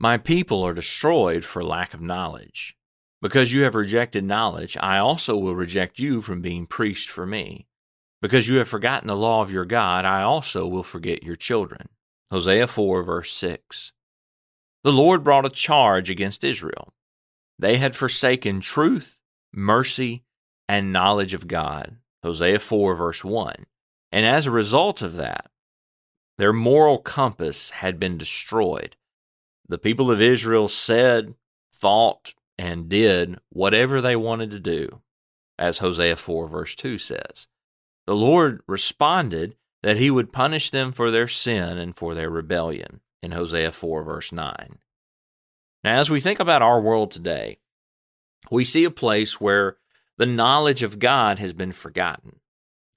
My people are destroyed for lack of knowledge. Because you have rejected knowledge, I also will reject you from being priest for me. Because you have forgotten the law of your God, I also will forget your children. Hosea 4, verse 6. The Lord brought a charge against Israel. They had forsaken truth, mercy, and knowledge of God. Hosea 4, verse 1. And as a result of that, their moral compass had been destroyed. The people of Israel said, thought, and did whatever they wanted to do, as Hosea 4, verse 2 says. The Lord responded that he would punish them for their sin and for their rebellion in Hosea 4, verse 9. Now, as we think about our world today, we see a place where the knowledge of God has been forgotten.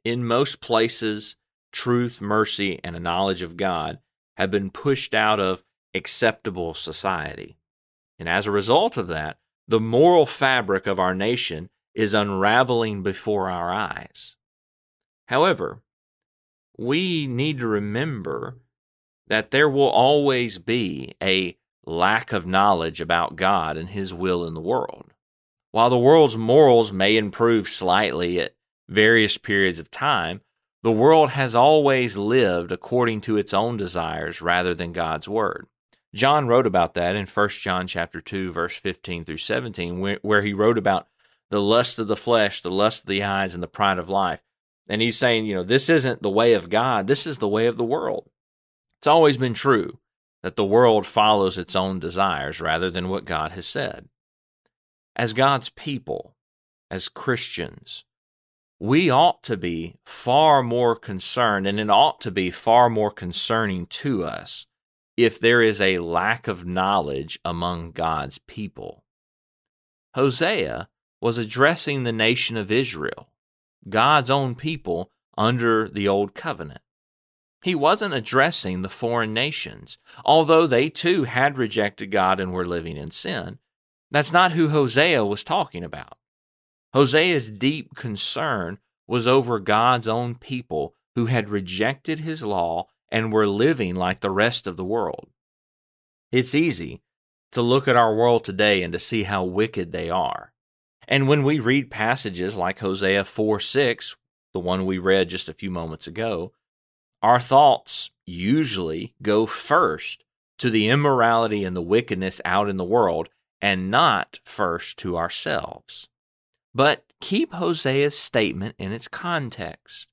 In most places, truth, mercy, and a knowledge of God have been pushed out of acceptable society. And as a result of that, the moral fabric of our nation is unraveling before our eyes. However, we need to remember that there will always be a lack of knowledge about God and His will in the world. While the world's morals may improve slightly at various periods of time, the world has always lived according to its own desires rather than God's word. John wrote about that in 1 John chapter 2 verse 15 through 17 where he wrote about the lust of the flesh, the lust of the eyes and the pride of life. And he's saying, you know, this isn't the way of God, this is the way of the world. It's always been true that the world follows its own desires rather than what God has said. As God's people, as Christians, we ought to be far more concerned, and it ought to be far more concerning to us if there is a lack of knowledge among God's people. Hosea was addressing the nation of Israel, God's own people under the Old Covenant. He wasn't addressing the foreign nations, although they too had rejected God and were living in sin. That's not who Hosea was talking about. Hosea's deep concern was over God's own people who had rejected his law and were living like the rest of the world. It's easy to look at our world today and to see how wicked they are. And when we read passages like Hosea 4 6, the one we read just a few moments ago, our thoughts usually go first to the immorality and the wickedness out in the world and not first to ourselves. But keep Hosea's statement in its context.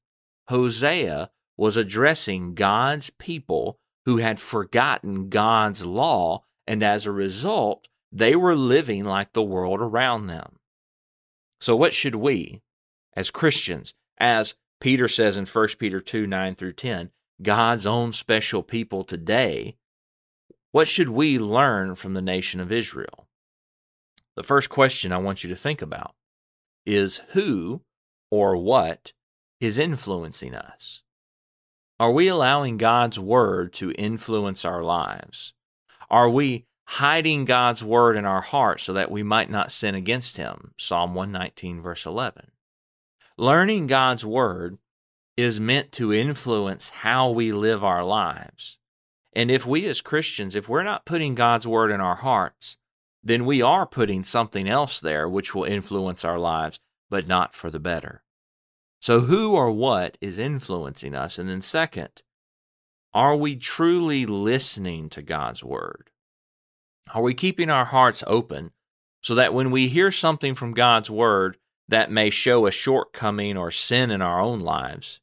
Hosea was addressing God's people who had forgotten God's law, and as a result, they were living like the world around them. So, what should we, as Christians, as Peter says in 1 Peter 2 9 through 10, God's own special people today, what should we learn from the nation of Israel? The first question I want you to think about is who or what is influencing us? Are we allowing God's word to influence our lives? Are we hiding God's word in our heart so that we might not sin against him? Psalm 119, verse 11. Learning God's word is meant to influence how we live our lives. And if we as Christians, if we're not putting God's word in our hearts, then we are putting something else there which will influence our lives, but not for the better. So, who or what is influencing us? And then, second, are we truly listening to God's word? Are we keeping our hearts open so that when we hear something from God's word that may show a shortcoming or sin in our own lives,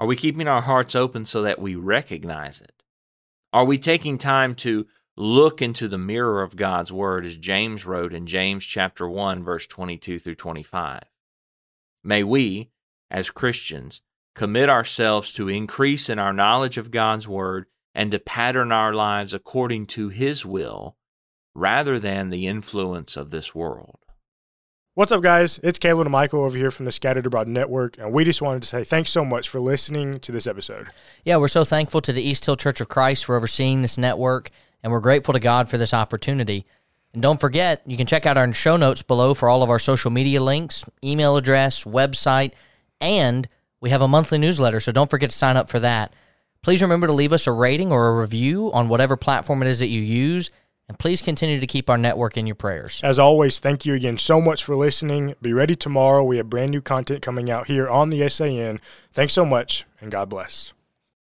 are we keeping our hearts open so that we recognize it? Are we taking time to look into the mirror of God's word as James wrote in James chapter 1 verse 22 through 25? May we as Christians, commit ourselves to increase in our knowledge of God's Word and to pattern our lives according to His will rather than the influence of this world. What's up, guys? It's Caleb and Michael over here from the Scattered Abroad Network, and we just wanted to say thanks so much for listening to this episode. Yeah, we're so thankful to the East Hill Church of Christ for overseeing this network, and we're grateful to God for this opportunity. And don't forget, you can check out our show notes below for all of our social media links, email address, website, and we have a monthly newsletter, so don't forget to sign up for that. Please remember to leave us a rating or a review on whatever platform it is that you use. And please continue to keep our network in your prayers. As always, thank you again so much for listening. Be ready tomorrow. We have brand new content coming out here on the SAN. Thanks so much, and God bless.